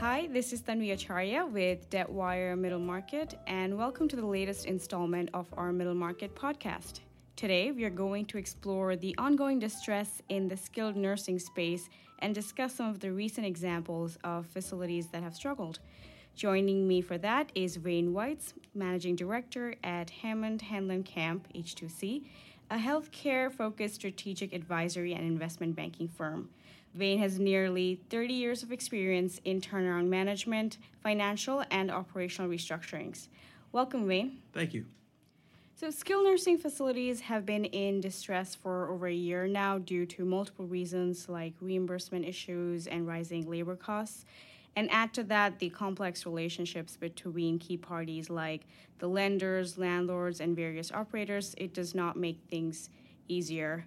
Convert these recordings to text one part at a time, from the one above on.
Hi, this is Tanvi Acharya with Debtwire Middle Market, and welcome to the latest installment of our Middle Market podcast. Today, we are going to explore the ongoing distress in the skilled nursing space and discuss some of the recent examples of facilities that have struggled. Joining me for that is Wayne Weitz, Managing Director at Hammond Hanlon Camp H2C, a healthcare focused strategic advisory and investment banking firm. Wayne has nearly 30 years of experience in turnaround management, financial, and operational restructurings. Welcome, Wayne. Thank you. So, skilled nursing facilities have been in distress for over a year now due to multiple reasons like reimbursement issues and rising labor costs. And add to that the complex relationships between key parties like the lenders, landlords, and various operators. It does not make things easier.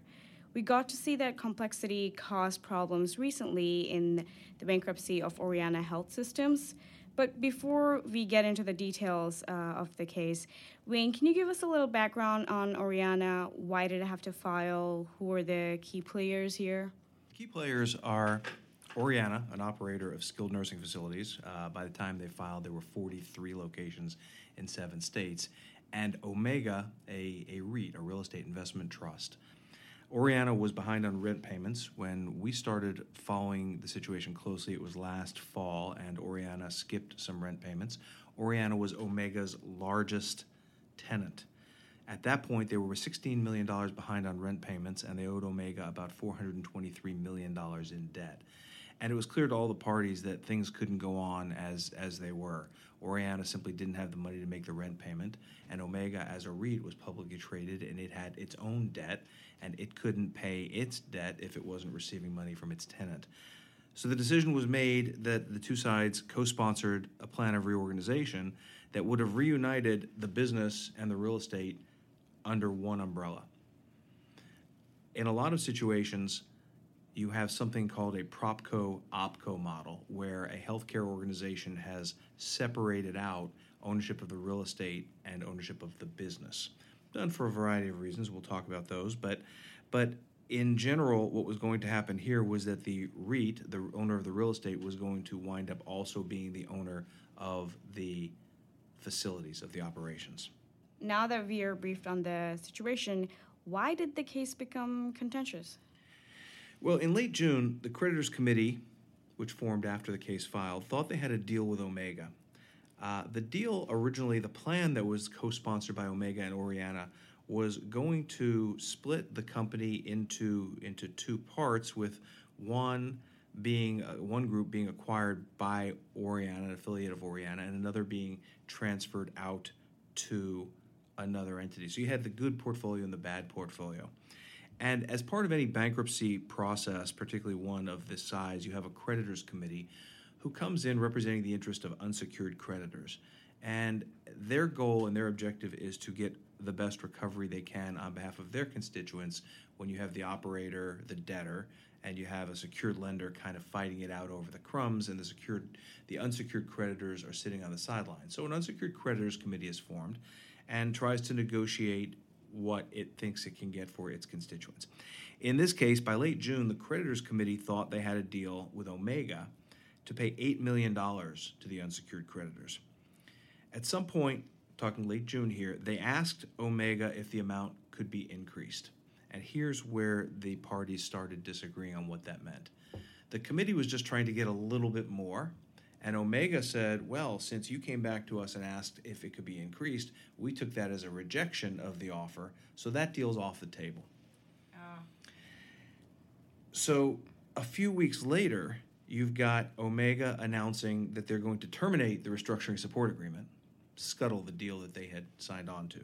We got to see that complexity caused problems recently in the bankruptcy of Orianna Health Systems. But before we get into the details uh, of the case, Wayne, can you give us a little background on Orianna? Why did it have to file? Who are the key players here? Key players are Orianna, an operator of skilled nursing facilities. Uh, by the time they filed, there were 43 locations in seven states, and Omega, a, a REIT, a real estate investment trust. Orianna was behind on rent payments. When we started following the situation closely, it was last fall, and Orianna skipped some rent payments. Orianna was Omega's largest tenant. At that point, they were $16 million behind on rent payments, and they owed Omega about $423 million in debt. And it was clear to all the parties that things couldn't go on as, as they were. Orianna simply didn't have the money to make the rent payment, and Omega, as a REIT, was publicly traded and it had its own debt, and it couldn't pay its debt if it wasn't receiving money from its tenant. So the decision was made that the two sides co sponsored a plan of reorganization that would have reunited the business and the real estate under one umbrella. In a lot of situations, you have something called a propco opco model where a healthcare organization has separated out ownership of the real estate and ownership of the business. Done for a variety of reasons. We'll talk about those. But but in general what was going to happen here was that the REIT the owner of the real estate was going to wind up also being the owner of the facilities of the operations. Now that we are briefed on the situation why did the case become contentious well, in late June, the creditors committee, which formed after the case filed, thought they had a deal with Omega. Uh, the deal originally, the plan that was co sponsored by Omega and Orianna, was going to split the company into, into two parts, with one being uh, one group being acquired by Orianna, an affiliate of Orianna, and another being transferred out to another entity. So you had the good portfolio and the bad portfolio. And as part of any bankruptcy process, particularly one of this size, you have a creditors committee who comes in representing the interest of unsecured creditors. And their goal and their objective is to get the best recovery they can on behalf of their constituents when you have the operator, the debtor, and you have a secured lender kind of fighting it out over the crumbs and the secured the unsecured creditors are sitting on the sidelines. So an unsecured creditors committee is formed and tries to negotiate what it thinks it can get for its constituents. In this case, by late June, the creditors committee thought they had a deal with Omega to pay $8 million to the unsecured creditors. At some point, talking late June here, they asked Omega if the amount could be increased. And here's where the parties started disagreeing on what that meant. The committee was just trying to get a little bit more and Omega said, well, since you came back to us and asked if it could be increased, we took that as a rejection of the offer. So that deal's off the table. Oh. So a few weeks later, you've got Omega announcing that they're going to terminate the restructuring support agreement, scuttle the deal that they had signed on to.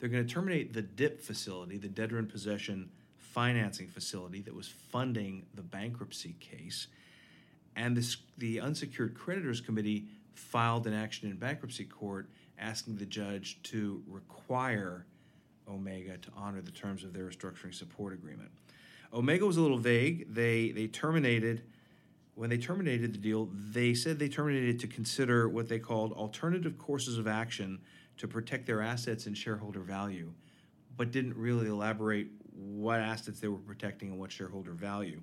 They're going to terminate the DIP facility, the debtor in possession financing facility that was funding the bankruptcy case and this, the unsecured creditors committee filed an action in bankruptcy court asking the judge to require Omega to honor the terms of their restructuring support agreement. Omega was a little vague. They they terminated when they terminated the deal. They said they terminated to consider what they called alternative courses of action to protect their assets and shareholder value, but didn't really elaborate what assets they were protecting and what shareholder value.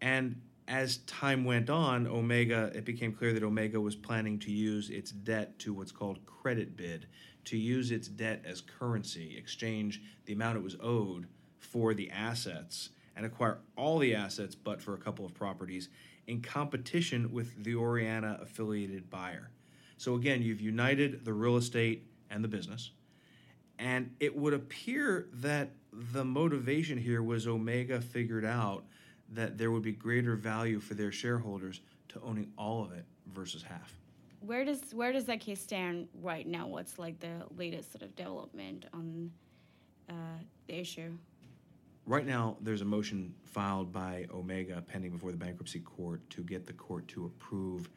And as time went on, Omega, it became clear that Omega was planning to use its debt to what's called credit bid, to use its debt as currency, exchange the amount it was owed for the assets, and acquire all the assets but for a couple of properties in competition with the Orianna affiliated buyer. So again, you've united the real estate and the business. And it would appear that the motivation here was Omega figured out that there would be greater value for their shareholders to owning all of it versus half. Where does where does that case stand right now? What's like the latest sort of development on uh, the issue? Right now, there's a motion filed by Omega pending before the bankruptcy court to get the court to approve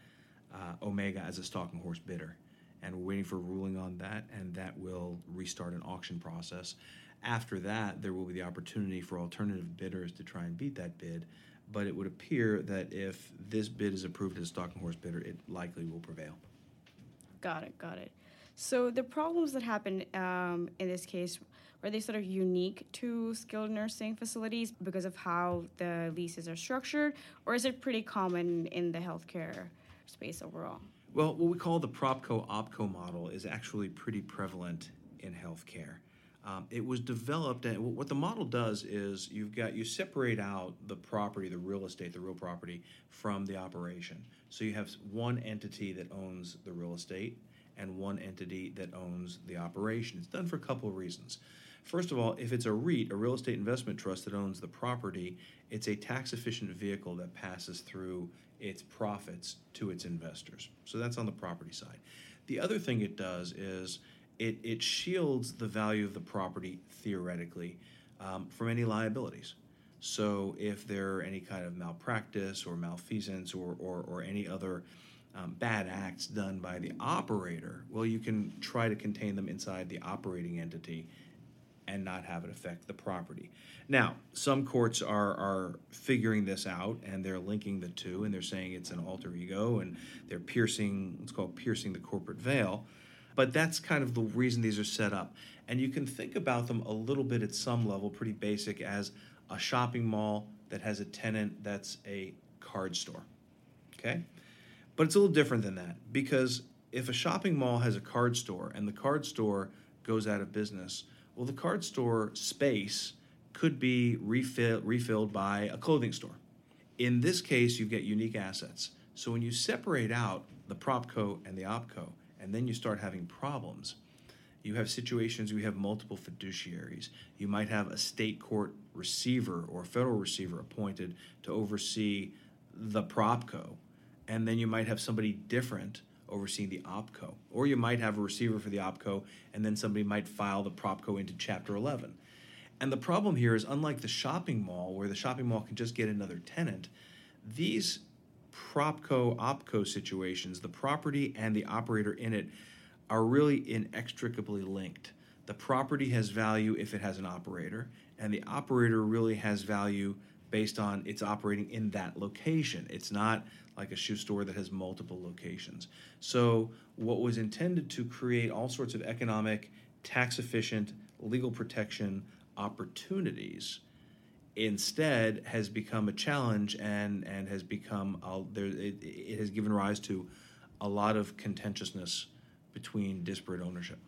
uh, Omega as a stalking horse bidder. And we're waiting for a ruling on that, and that will restart an auction process. After that, there will be the opportunity for alternative bidders to try and beat that bid. But it would appear that if this bid is approved as a stalking horse bidder, it likely will prevail. Got it, got it. So the problems that happened um, in this case are they sort of unique to skilled nursing facilities because of how the leases are structured, or is it pretty common in the healthcare space overall? Well, what we call the PropCo OpCo model is actually pretty prevalent in healthcare. Um, it was developed, and what the model does is you've got you separate out the property, the real estate, the real property from the operation. So you have one entity that owns the real estate and one entity that owns the operation. It's done for a couple of reasons. First of all, if it's a REIT, a real estate investment trust that owns the property, it's a tax efficient vehicle that passes through its profits to its investors. So that's on the property side. The other thing it does is it, it shields the value of the property theoretically um, from any liabilities. So if there are any kind of malpractice or malfeasance or, or, or any other um, bad acts done by the operator, well, you can try to contain them inside the operating entity and not have it affect the property. Now, some courts are, are figuring this out and they're linking the two and they're saying it's an alter ego and they're piercing, it's called piercing the corporate veil. But that's kind of the reason these are set up. And you can think about them a little bit at some level, pretty basic, as a shopping mall that has a tenant that's a card store. Okay? But it's a little different than that because if a shopping mall has a card store and the card store goes out of business, well, the card store space could be refill, refilled by a clothing store. In this case, you get unique assets. So when you separate out the propco and the opco, and then you start having problems, you have situations where you have multiple fiduciaries. You might have a state court receiver or federal receiver appointed to oversee the propco, and then you might have somebody different overseeing the opco. Or you might have a receiver for the opco, and then somebody might file the propco into Chapter 11. And the problem here is, unlike the shopping mall, where the shopping mall can just get another tenant, these propco opco situations, the property and the operator in it are really inextricably linked. The property has value if it has an operator, and the operator really has value based on its operating in that location. It's not like a shoe store that has multiple locations. So, what was intended to create all sorts of economic, tax efficient, legal protection opportunities instead has become a challenge and, and has become, a, there, it, it has given rise to a lot of contentiousness between disparate ownership.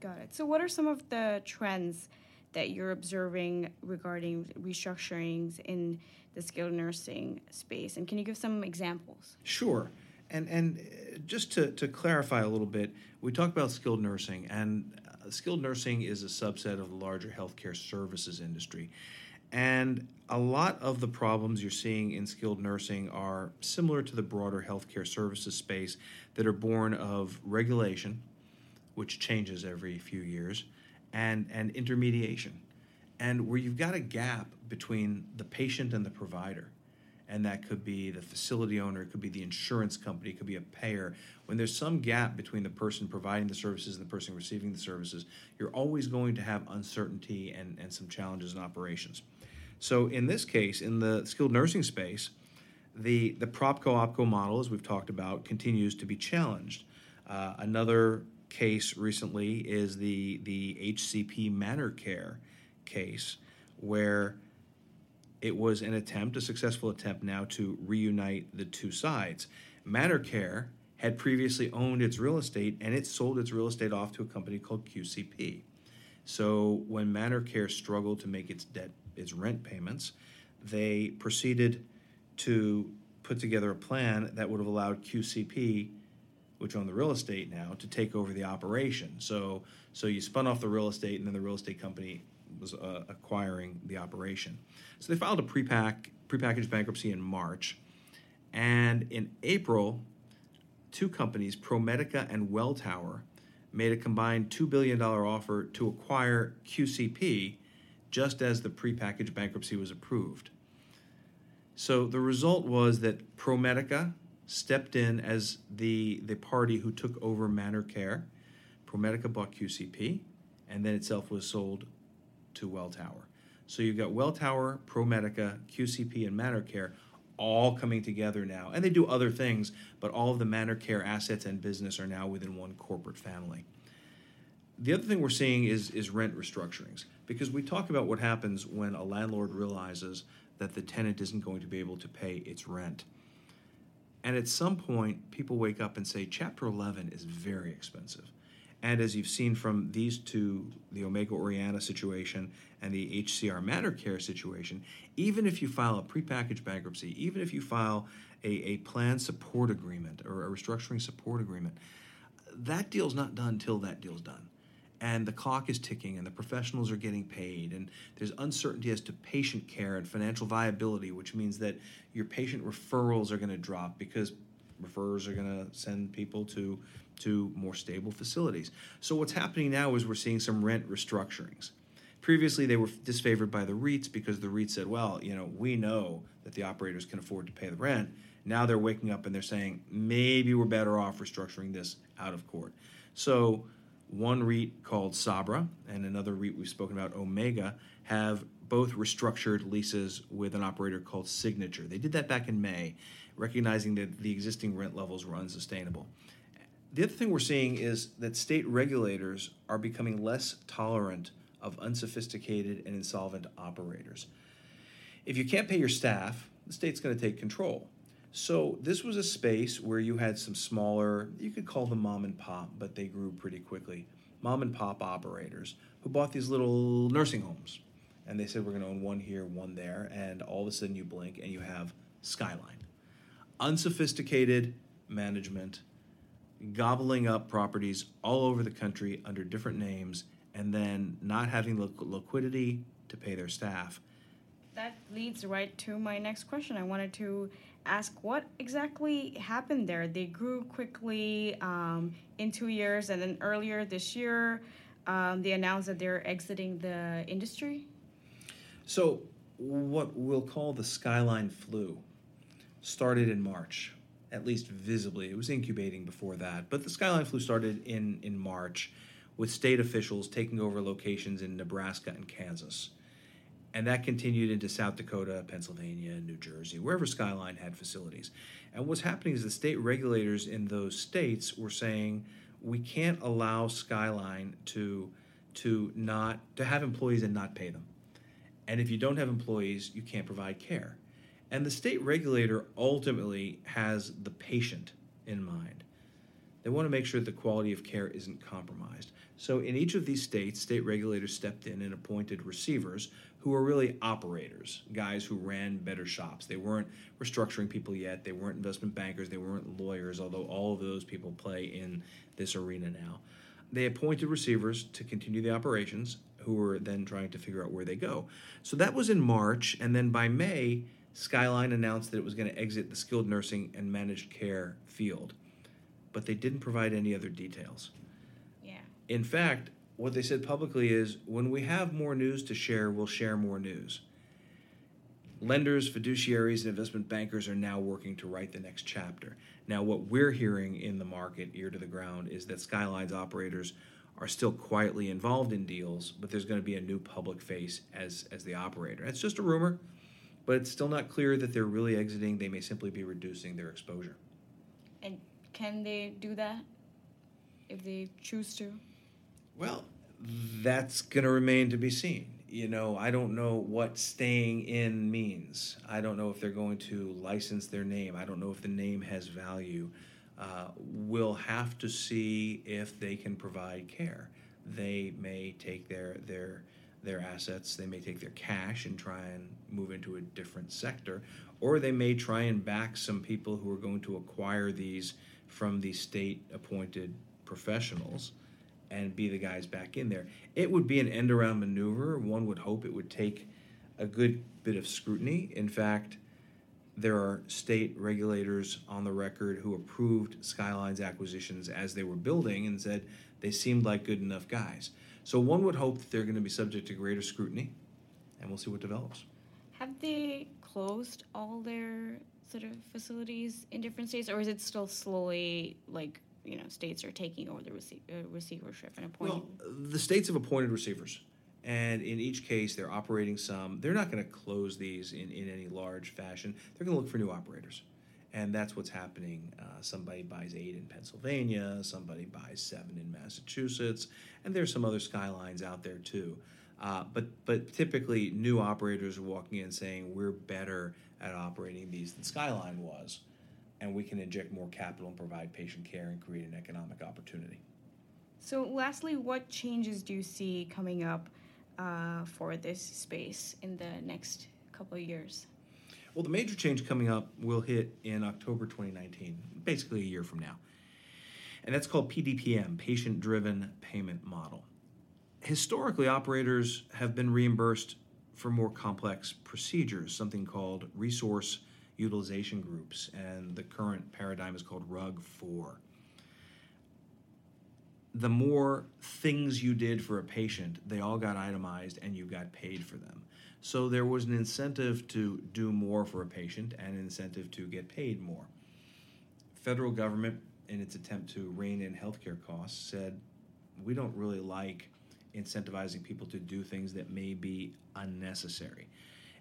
Got it. So, what are some of the trends that you're observing regarding restructurings in the skilled nursing space? And can you give some examples? Sure. And, and uh, just to, to clarify a little bit, we talk about skilled nursing, and uh, skilled nursing is a subset of the larger healthcare services industry. And a lot of the problems you're seeing in skilled nursing are similar to the broader healthcare services space that are born of regulation, which changes every few years, and, and intermediation. And where you've got a gap between the patient and the provider. And that could be the facility owner, it could be the insurance company, it could be a payer. When there's some gap between the person providing the services and the person receiving the services, you're always going to have uncertainty and, and some challenges in operations. So in this case, in the skilled nursing space, the, the PropCo OpCo model, as we've talked about, continues to be challenged. Uh, another case recently is the, the HCP Manor Care case, where it was an attempt, a successful attempt now to reunite the two sides. ManorCare had previously owned its real estate and it sold its real estate off to a company called QCP. So when ManorCare struggled to make its debt, its rent payments, they proceeded to put together a plan that would have allowed QCP, which owned the real estate now, to take over the operation. So so you spun off the real estate, and then the real estate company was uh, acquiring the operation. So they filed a pre-pack prepackaged bankruptcy in March, and in April, two companies, ProMedica and Welltower, made a combined $2 billion offer to acquire QCP just as the prepackaged bankruptcy was approved. So the result was that ProMedica stepped in as the, the party who took over Manor ManorCare. ProMedica bought QCP, and then itself was sold to Welltower. So you've got Welltower, ProMedica, QCP, and ManorCare all coming together now. And they do other things, but all of the ManorCare assets and business are now within one corporate family. The other thing we're seeing is, is rent restructurings because we talk about what happens when a landlord realizes that the tenant isn't going to be able to pay its rent. And at some point, people wake up and say, Chapter 11 is very expensive. And as you've seen from these two, the Omega Orianna situation and the HCR ManorCare situation, even if you file a prepackaged bankruptcy, even if you file a, a plan support agreement or a restructuring support agreement, that deal's not done until that deal's done. And the clock is ticking, and the professionals are getting paid, and there's uncertainty as to patient care and financial viability, which means that your patient referrals are going to drop because referrers are going to send people to to more stable facilities. So what's happening now is we're seeing some rent restructurings. Previously, they were disfavored by the REITs because the REITs said, well, you know, we know that the operators can afford to pay the rent. Now they're waking up and they're saying, maybe we're better off restructuring this out of court. So one REIT called Sabra and another REIT we've spoken about, Omega, have both restructured leases with an operator called Signature. They did that back in May, recognizing that the existing rent levels were unsustainable. The other thing we're seeing is that state regulators are becoming less tolerant of unsophisticated and insolvent operators. If you can't pay your staff, the state's going to take control. So, this was a space where you had some smaller, you could call them mom and pop, but they grew pretty quickly, mom and pop operators who bought these little nursing homes. And they said, we're going to own one here, one there. And all of a sudden you blink and you have Skyline. Unsophisticated management gobbling up properties all over the country under different names and then not having liquidity to pay their staff. That leads right to my next question. I wanted to ask what exactly happened there. They grew quickly um, in two years, and then earlier this year, um, they announced that they're exiting the industry. So, what we'll call the skyline flu started in March at least visibly. It was incubating before that, but the Skyline flu started in in March, with state officials taking over locations in Nebraska and Kansas, and that continued into South Dakota, Pennsylvania, New Jersey, wherever Skyline had facilities. And what's happening is the state regulators in those states were saying we can't allow Skyline to to not to have employees and not pay them. And if you don't have employees, you can't provide care. And the state regulator ultimately has the patient in mind. They want to make sure the quality of care isn't compromised. So, in each of these states, state regulators stepped in and appointed receivers who were really operators, guys who ran better shops. They weren't restructuring people yet, they weren't investment bankers, they weren't lawyers, although all of those people play in this arena now. They appointed receivers to continue the operations, who were then trying to figure out where they go. So that was in March, and then by May, Skyline announced that it was going to exit the skilled nursing and managed care field, but they didn't provide any other details. Yeah. In fact, what they said publicly is when we have more news to share, we'll share more news. Lenders, fiduciaries, and investment bankers are now working to write the next chapter. Now, what we're hearing in the market, ear to the ground, is that Skyline's operators are still quietly involved in deals, but there's going to be a new public face as, as the operator. It's just a rumor but it's still not clear that they're really exiting. They may simply be reducing their exposure. Can they do that if they choose to? Well, that's going to remain to be seen. you know, I don't know what staying in means. I don't know if they're going to license their name. I don't know if the name has value. Uh, we'll have to see if they can provide care. They may take their their their assets, they may take their cash and try and move into a different sector, or they may try and back some people who are going to acquire these from the state appointed professionals and be the guys back in there. It would be an end around maneuver. One would hope it would take a good bit of scrutiny. In fact, there are state regulators on the record who approved Skyline's acquisitions as they were building and said they seemed like good enough guys. So one would hope that they're going to be subject to greater scrutiny, and we'll see what develops. Have they closed all their sort of facilities in different states, or is it still slowly like you know states are taking over the receiv- uh, receivership and appointing? Well, the states have appointed receivers, and in each case, they're operating some. They're not going to close these in, in any large fashion. They're going to look for new operators, and that's what's happening. Uh, somebody buys eight in Pennsylvania, somebody buys seven in Massachusetts, and there's some other skylines out there too. Uh, but but typically, new operators are walking in saying we're better at operating these than Skyline was, and we can inject more capital and provide patient care and create an economic opportunity. So, lastly, what changes do you see coming up uh, for this space in the next couple of years? Well, the major change coming up will hit in October 2019, basically a year from now. And that's called PDPM, Patient Driven Payment Model. Historically, operators have been reimbursed for more complex procedures, something called resource utilization groups, and the current paradigm is called RUG 4. The more things you did for a patient, they all got itemized and you got paid for them. So there was an incentive to do more for a patient and an incentive to get paid more. Federal government, in its attempt to rein in healthcare costs, said we don't really like incentivizing people to do things that may be unnecessary.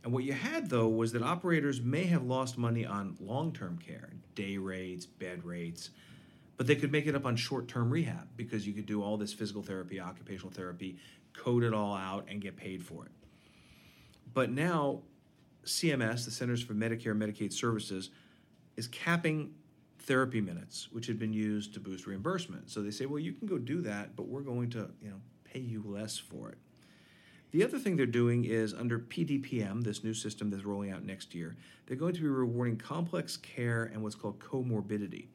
And what you had, though, was that operators may have lost money on long term care, day rates, bed rates, but they could make it up on short term rehab because you could do all this physical therapy, occupational therapy, code it all out, and get paid for it. But now, CMS, the Centers for Medicare and Medicaid Services, is capping therapy minutes, which had been used to boost reimbursement. So they say, well, you can go do that, but we're going to, you know, pay you less for it. The other thing they're doing is under PDPM, this new system that's rolling out next year, they're going to be rewarding complex care and what's called comorbidity.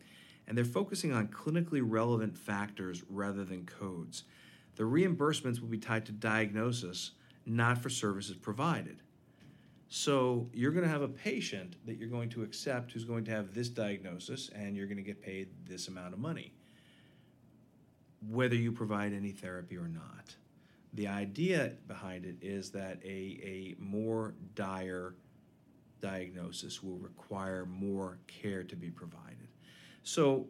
And they're focusing on clinically relevant factors rather than codes. The reimbursements will be tied to diagnosis, not for services provided. So you're going to have a patient that you're going to accept who's going to have this diagnosis, and you're going to get paid this amount of money whether you provide any therapy or not. The idea behind it is that a, a more dire diagnosis will require more care to be provided. So,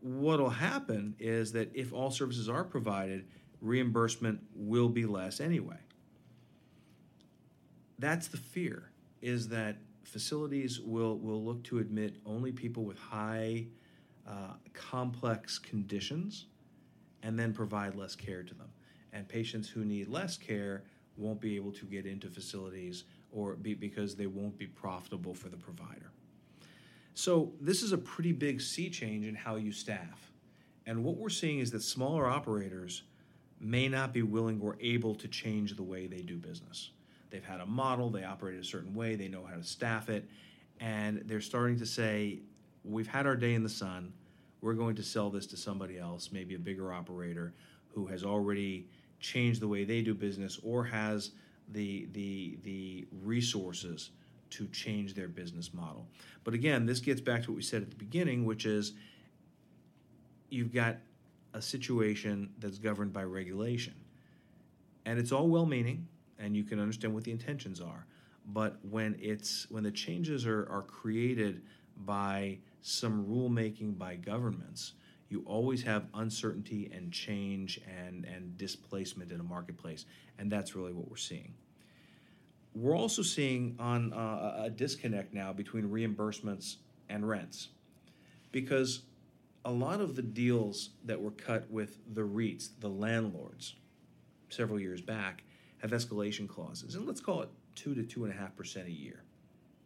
what will happen is that if all services are provided, reimbursement will be less anyway. That's the fear, is that facilities will, will look to admit only people with high, uh, complex conditions and then provide less care to them. And patients who need less care won't be able to get into facilities or be, because they won't be profitable for the provider. So, this is a pretty big sea change in how you staff. And what we're seeing is that smaller operators may not be willing or able to change the way they do business. They've had a model, they operate a certain way, they know how to staff it, and they're starting to say, We've had our day in the sun we're going to sell this to somebody else, maybe a bigger operator who has already changed the way they do business or has the the the resources to change their business model. But again, this gets back to what we said at the beginning, which is you've got a situation that's governed by regulation. And it's all well-meaning and you can understand what the intentions are. But when it's when the changes are, are created by some rulemaking by governments, you always have uncertainty and change and, and displacement in a marketplace. And that's really what we're seeing. We're also seeing on uh, a disconnect now between reimbursements and rents because a lot of the deals that were cut with the REITs, the landlords, several years back, have escalation clauses, and let's call it two to two and a half percent a year.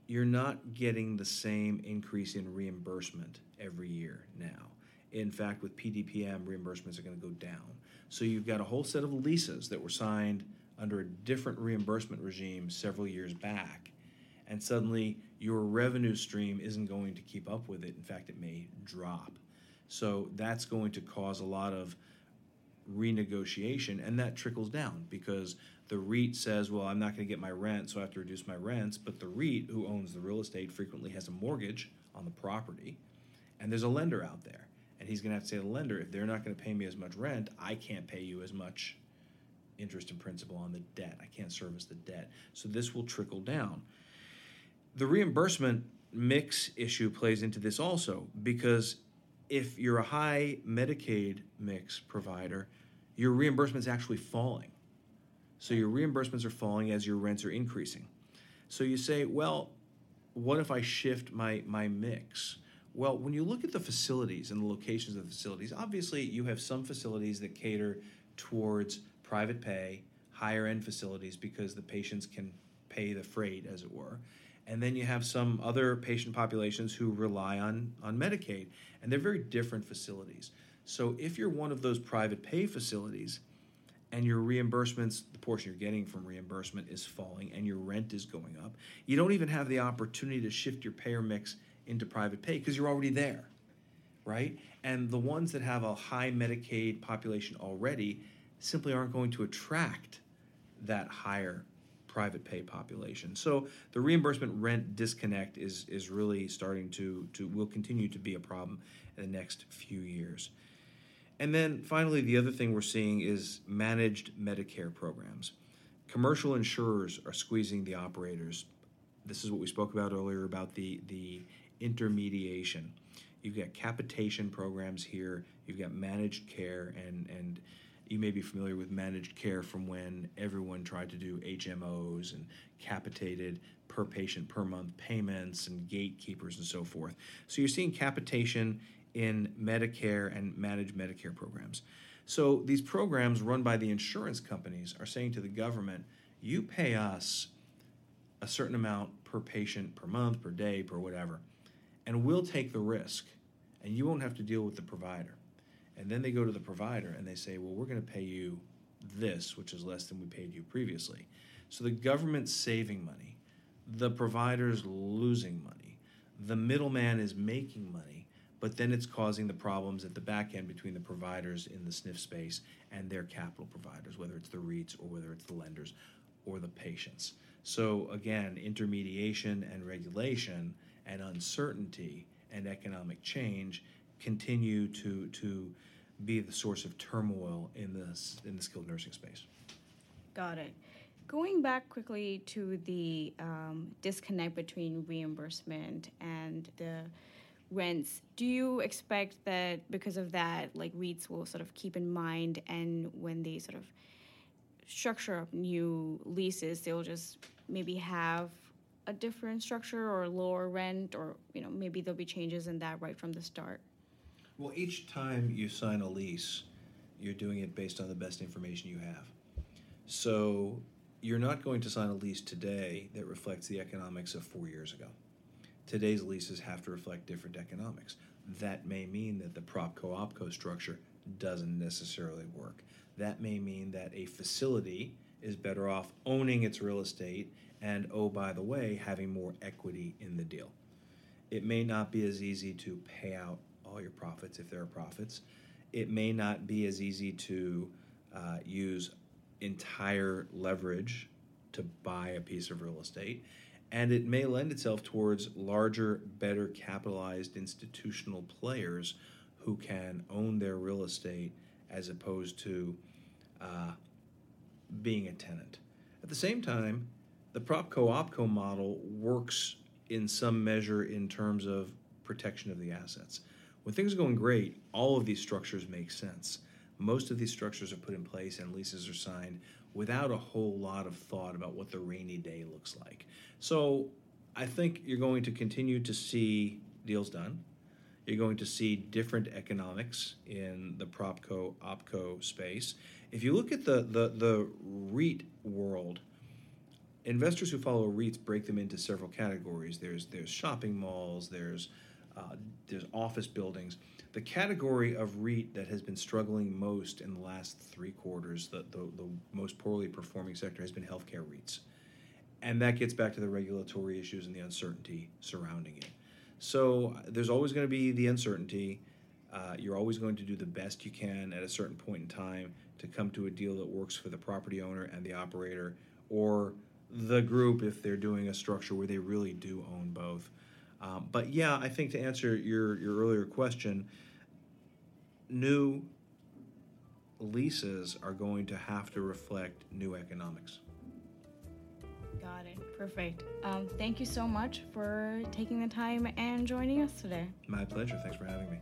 You're not getting the same increase in reimbursement every year now. In fact, with PDPM, reimbursements are going to go down. So you've got a whole set of leases that were signed under a different reimbursement regime several years back, and suddenly your revenue stream isn't going to keep up with it. In fact, it may drop. So that's going to cause a lot of renegotiation, and that trickles down because the REIT says, Well, I'm not going to get my rent, so I have to reduce my rents. But the REIT, who owns the real estate, frequently has a mortgage on the property, and there's a lender out there. And he's going to have to say to the lender, If they're not going to pay me as much rent, I can't pay you as much interest and principal on the debt. I can't service the debt. So this will trickle down. The reimbursement mix issue plays into this also because if you're a high Medicaid mix provider, your reimbursement is actually falling. So your reimbursements are falling as your rents are increasing. So you say, well, what if I shift my, my mix? Well, when you look at the facilities and the locations of the facilities, obviously you have some facilities that cater towards private pay, higher end facilities because the patients can pay the freight, as it were. And then you have some other patient populations who rely on, on Medicaid, and they're very different facilities. So if you're one of those private pay facilities and your reimbursements, the portion you're getting from reimbursement is falling and your rent is going up, you don't even have the opportunity to shift your payer mix into private pay because you're already there, right? And the ones that have a high Medicaid population already simply aren't going to attract that higher private pay population. So the reimbursement rent disconnect is is really starting to to will continue to be a problem in the next few years. And then finally, the other thing we're seeing is managed Medicare programs. Commercial insurers are squeezing the operators. This is what we spoke about earlier about the the intermediation. You've got capitation programs here. You've got managed care and and you may be familiar with managed care from when everyone tried to do HMOs and capitated per patient per month payments and gatekeepers and so forth. So you're seeing capitation in Medicare and managed Medicare programs. So these programs run by the insurance companies are saying to the government, you pay us a certain amount per patient per month, per day, per whatever, and we'll take the risk, and you won't have to deal with the provider. And then they go to the provider and they say, well, we're going to pay you this, which is less than we paid you previously. So the government's saving money, the provider's losing money, the middleman is making money, but then it's causing the problems at the back end between the providers in the SNF space and their capital providers, whether it's the REITs or whether it's the lenders or the patients. So again, intermediation and regulation and uncertainty and economic change continue to to be the source of turmoil in this in the skilled nursing space. Got it. Going back quickly to the um, disconnect between reimbursement and the rents, do you expect that because of that, like REITs will sort of keep in mind, and when they sort of structure up new leases, they'll just maybe have a different structure or lower rent, or you know maybe there'll be changes in that right from the start. Well, each time you sign a lease, you're doing it based on the best information you have. So you're not going to sign a lease today that reflects the economics of four years ago. Today's leases have to reflect different economics. That may mean that the PropCo OpCo structure doesn't necessarily work. That may mean that a facility is better off owning its real estate and, oh, by the way, having more equity in the deal. It may not be as easy to pay out all your profits if there are profits. It may not be as easy to uh, use entire leverage to buy a piece of real estate. And it may lend itself towards larger, better capitalized institutional players who can own their real estate as opposed to uh, being a tenant. At the same time, the PropCo OpCo model works in some measure in terms of protection of the assets. When things are going great, all of these structures make sense. Most of these structures are put in place and leases are signed without a whole lot of thought about what the rainy day looks like. So I think you're going to continue to see deals done. You're going to see different economics in the PropCo OpCo space. If you look at the, the, the REIT world, investors who follow REITs break them into several categories. There's there's shopping malls, there's uh, there's office buildings. The category of REIT that has been struggling most in the last three quarters, the, the, the most poorly performing sector, has been healthcare REITs. And that gets back to the regulatory issues and the uncertainty surrounding it. So there's always going to be the uncertainty. Uh, you're always going to do the best you can at a certain point in time to come to a deal that works for the property owner and the operator, or the group if they're doing a structure where they really do own both. Um, but yeah, I think to answer your, your earlier question, new leases are going to have to reflect new economics. Got it. Perfect. Um, thank you so much for taking the time and joining us today. My pleasure. Thanks for having me.